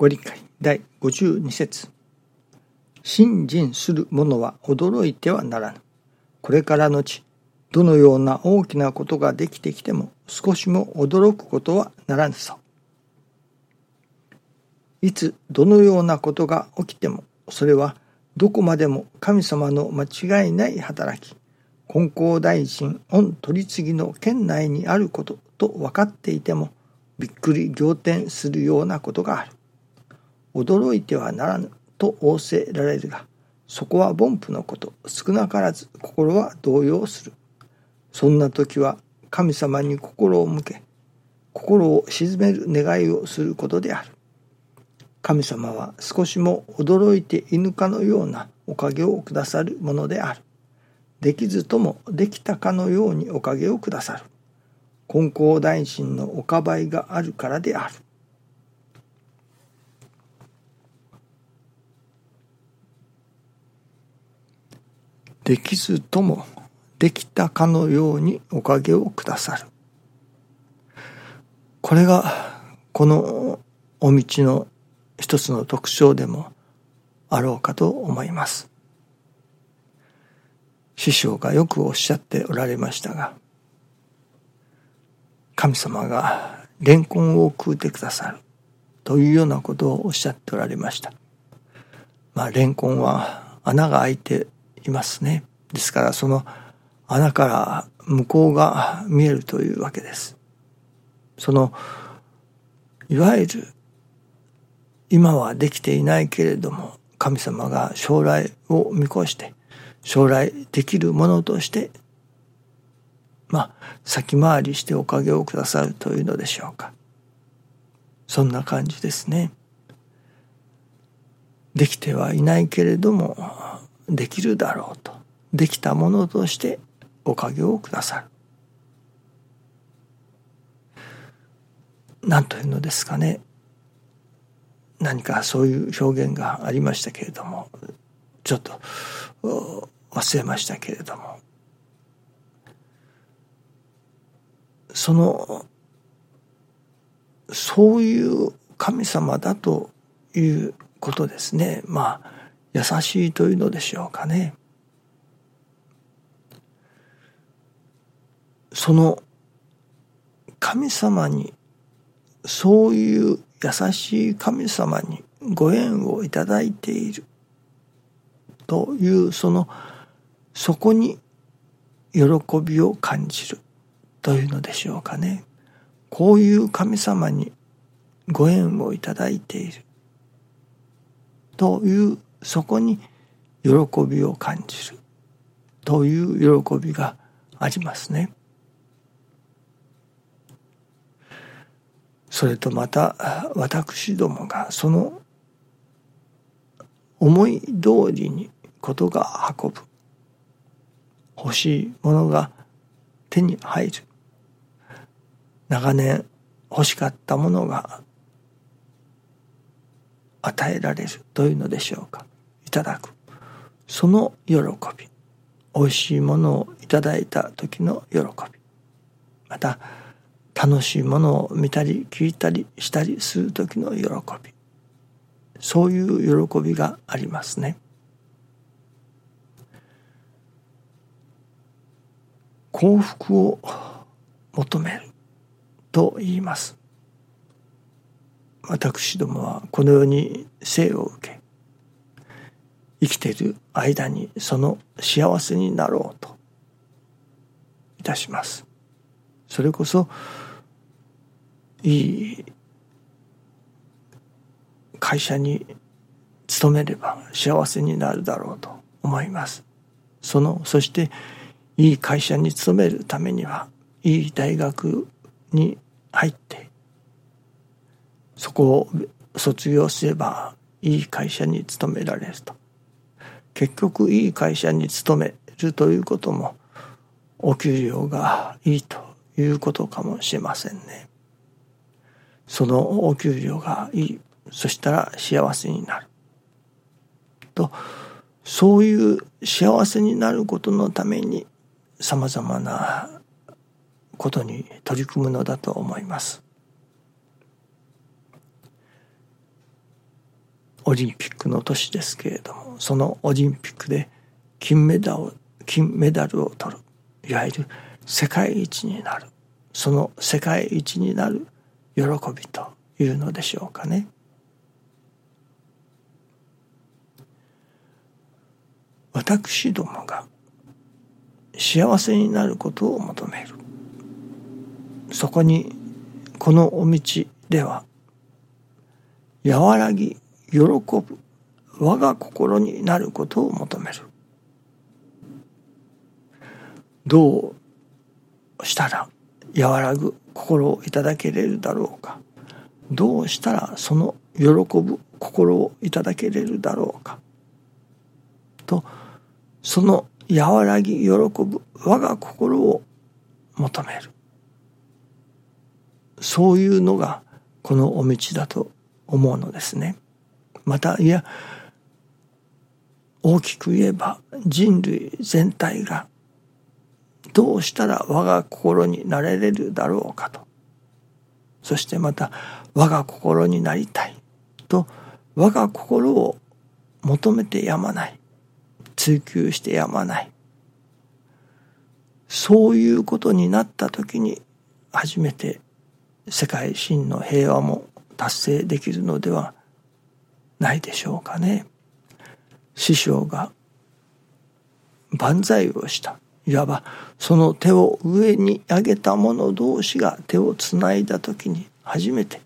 ご理解第52節信心する者は驚いてはならぬ。これからのち、どのような大きなことができてきても少しも驚くことはならぬそう。いつどのようなことが起きてもそれはどこまでも神様の間違いない働き金光大臣御取り次ぎの県内にあることと分かっていてもびっくり仰天するようなことがある驚いてはならぬと仰せられるがそこは凡夫のこと少なからず心は動揺するそんな時は神様に心を向け心を鎮める願いをすることである神様は少しも驚いていぬかのようなおかげをくださるものである。できずともできたかのようにおかげをくださる。金光大臣のおかばいがあるからである。できずともできたかのようにおかげをくださる。これがこのお道の一つの特徴でもあろうかと思います。師匠がよくおっしゃっておられましたが、神様がレンコンを食うてくださるというようなことをおっしゃっておられました。まあ、レンコンは穴が開いていますね。ですからその穴から向こうが見えるというわけです。そのいわゆる今はできていないけれども神様が将来を見越して将来できるものとしてまあ先回りしておかげをくださるというのでしょうかそんな感じですねできてはいないけれどもできるだろうと。できたものとしておかげをくださる。何というのですかね。何かそういう表現がありましたけれどもちょっと忘れましたけれども。そのそういう神様だということですね。まあ優しいというのでしょうかね。その神様にそういう優しい神様にご縁をいただいているというそのそこに喜びを感じるというのでしょうかね。こういう神様にご縁をいただいているというそこに喜びを感じるという喜びがありますね。それとまた私どもがその思い通りにことが運ぶ欲しいものが手に入る長年欲しかったものが与えられるというのでしょうか。いただく。その喜び。美味しいものをいただいた時の喜び。また楽しいものを見たり聞いたりしたりする時の喜び。そういう喜びがありますね。幸福を求めると言います。私どもはこの世に生を受け生きている間にその幸せになろうといたします。それこそいい会社に勤めれば幸せになるだろうと思います。そのそしていい会社に勤めるためにはいい大学に入ってそこを卒業すればいい会社に勤められると結局いい会社に勤めるということもお給料がいいということかもしれませんね。そのお給料がいいそしたら幸せになるとそういう幸せになることのためにさまざまなことに取り組むのだと思います。オリンピックの年ですけれどもそのオリンピックで金メダルを金メダルを取るいわゆる世界一になるその世界一になる喜びというのでしょうかね。私どもが幸せになることを求めるそこにこのお道では和らぎ喜ぶ我が心になることを求める。どうしたら和らぐ心をいただけれるだろうか。どうしたらその喜ぶ心をいただけれるだろうか。とその和らぎ喜ぶ我が心を求める。そういうのがこのお道だと思うのですね。またいや大きく言えば人類全体がどうしたら我が心になれれるだろうかと。そしてまた我が心になりたいと我が心を求めてやまない。追求してやまない。そういうことになった時に初めて世界真の平和も達成できるのではないでしょうかね。師匠が万歳をした。いわばその手を上に上げた者同士が手をつないだ時に初めて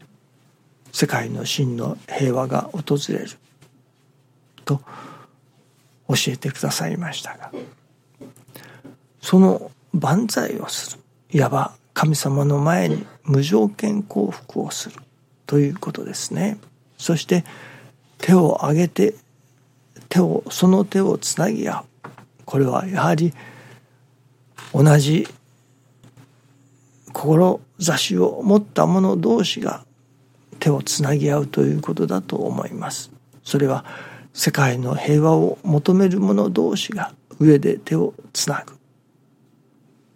世界の真の平和が訪れる。と教えてくださいましたが。その万歳をする。いわば神様の前に無条件降伏をする。ということですね。そして手を挙げて手をその手をつなぎ合うこれはやはり同じ志を持った者同士が手をつなぎ合うということだと思います。それは世界の平和を求める者同士が上で手をつなぐ。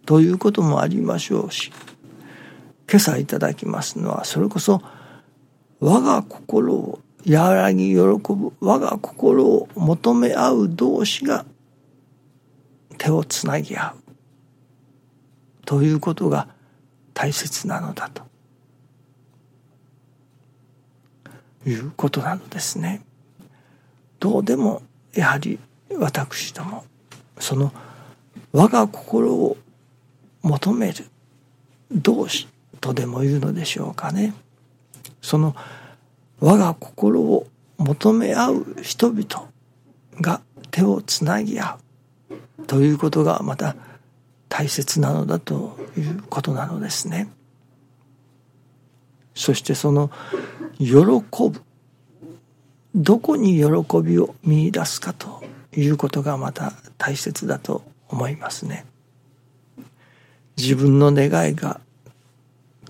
ということもありましょうし今朝いただきますのはそれこそ我が心を和らぎ喜ぶ我が心を求め合う同士が手をつなぎ合うということが大切なのだということなのですね。どうでもやはり私どもその我が心を求める同士とでも言うのでしょうかね。その我が心を求め合う人々が手をつなぎ合うということがまた大切なのだということなのですね。そしてその喜ぶどこに喜びを見いだすかということがまた大切だと思いますね。自分の願いが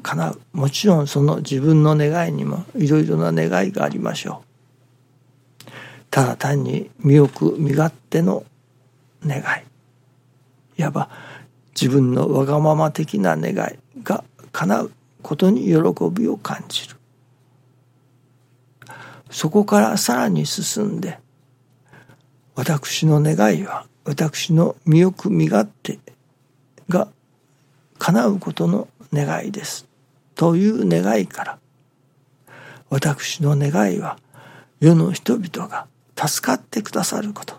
叶うもちろんその自分の願いにもいろいろな願いがありましょう。ただ単に身をく身勝手の願い。いわば自分のわがまま的な願いが叶うことに喜びを感じる。そこからさらに進んで私の願いは私の身をく身勝手が叶うことの願いです。という願いから私の願いは世の人々が助かってくださること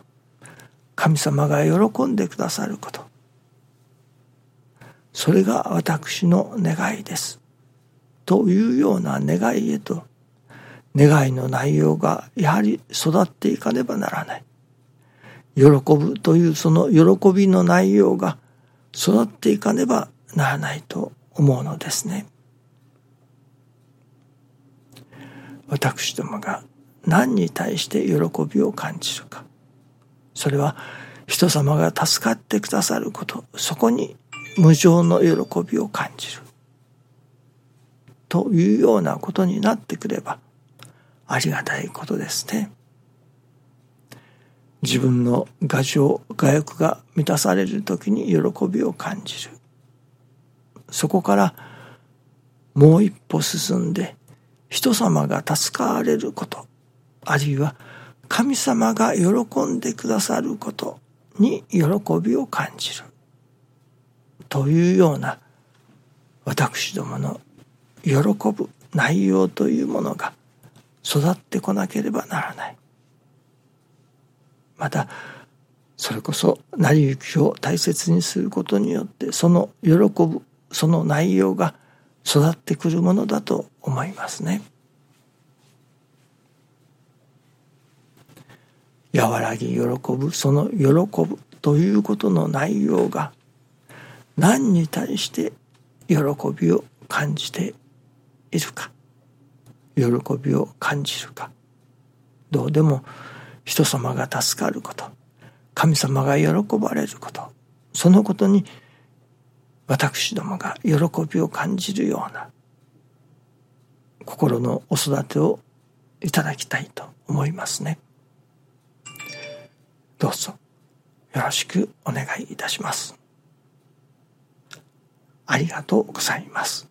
神様が喜んでくださることそれが私の願いですというような願いへと願いの内容がやはり育っていかねばならない喜ぶというその喜びの内容が育っていかねばならないと思うのですね。私どもが何に対して喜びを感じるか。それは人様が助かってくださることそこに無常の喜びを感じる。というようなことになってくればありがたいことですね。自分の画情画欲が満たされる時に喜びを感じる。そこからもう一歩進んで人様が助かれることあるいは神様が喜んでくださることに喜びを感じる。というような私どもの喜ぶ内容というものが育ってこなければならない。またそれこそ成り行きを大切にすることによってその喜ぶその内容が育ってくるものだと思いますね。和らぎ喜ぶその喜ぶということの内容が何に対して喜びを感じているか。喜びを感じるか。どうでも人様が助かること。神様が喜ばれること。そのことに私どもが喜びを感じるような心のお育てをいただきたいと思いますね。どうぞよろしくお願いいたします。ありがとうございます。